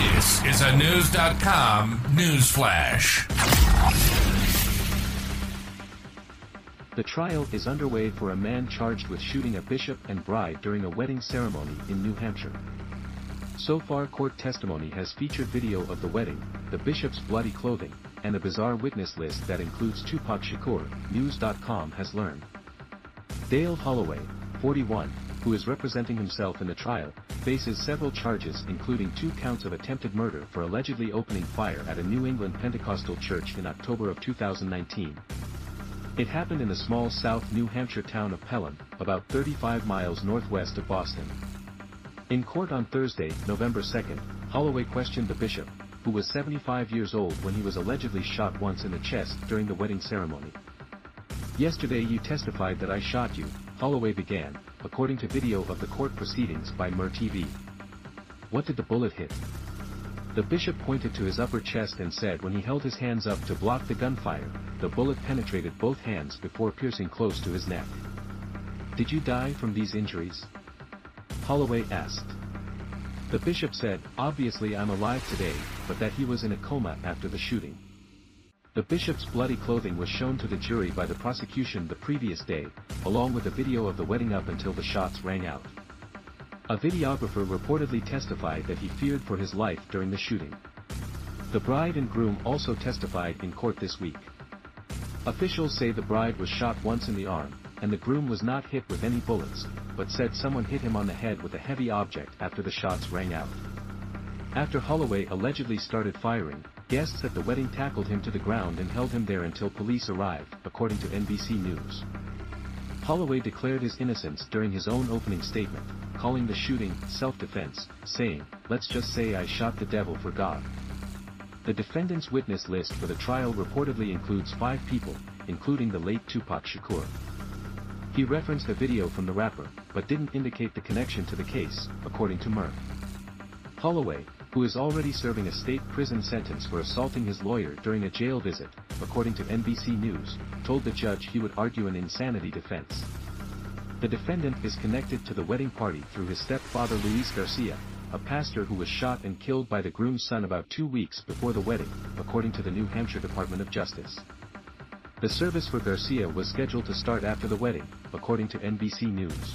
This is a News.com news flash. The trial is underway for a man charged with shooting a bishop and bride during a wedding ceremony in New Hampshire. So far court testimony has featured video of the wedding, the bishop's bloody clothing, and a bizarre witness list that includes Tupac Shakur, News.com has learned. Dale Holloway, 41, who is representing himself in the trial, faces several charges including two counts of attempted murder for allegedly opening fire at a New England Pentecostal church in October of 2019. It happened in the small South New Hampshire town of Pelham, about 35 miles northwest of Boston. In court on Thursday, November 2nd, Holloway questioned the bishop, who was 75 years old when he was allegedly shot once in the chest during the wedding ceremony. Yesterday you testified that I shot you, Holloway began, according to video of the court proceedings by Mer TV. What did the bullet hit? The bishop pointed to his upper chest and said when he held his hands up to block the gunfire, the bullet penetrated both hands before piercing close to his neck. Did you die from these injuries? Holloway asked. The bishop said, obviously I'm alive today, but that he was in a coma after the shooting. The bishop's bloody clothing was shown to the jury by the prosecution the previous day, along with a video of the wedding up until the shots rang out. A videographer reportedly testified that he feared for his life during the shooting. The bride and groom also testified in court this week. Officials say the bride was shot once in the arm, and the groom was not hit with any bullets, but said someone hit him on the head with a heavy object after the shots rang out. After Holloway allegedly started firing, guests at the wedding tackled him to the ground and held him there until police arrived, according to NBC News. Holloway declared his innocence during his own opening statement, calling the shooting self-defense, saying, let's just say I shot the devil for God. The defendant's witness list for the trial reportedly includes five people, including the late Tupac Shakur. He referenced a video from the rapper, but didn't indicate the connection to the case, according to Merck. Holloway, who is already serving a state prison sentence for assaulting his lawyer during a jail visit, according to NBC News, told the judge he would argue an insanity defense. The defendant is connected to the wedding party through his stepfather Luis Garcia, a pastor who was shot and killed by the groom's son about two weeks before the wedding, according to the New Hampshire Department of Justice. The service for Garcia was scheduled to start after the wedding, according to NBC News.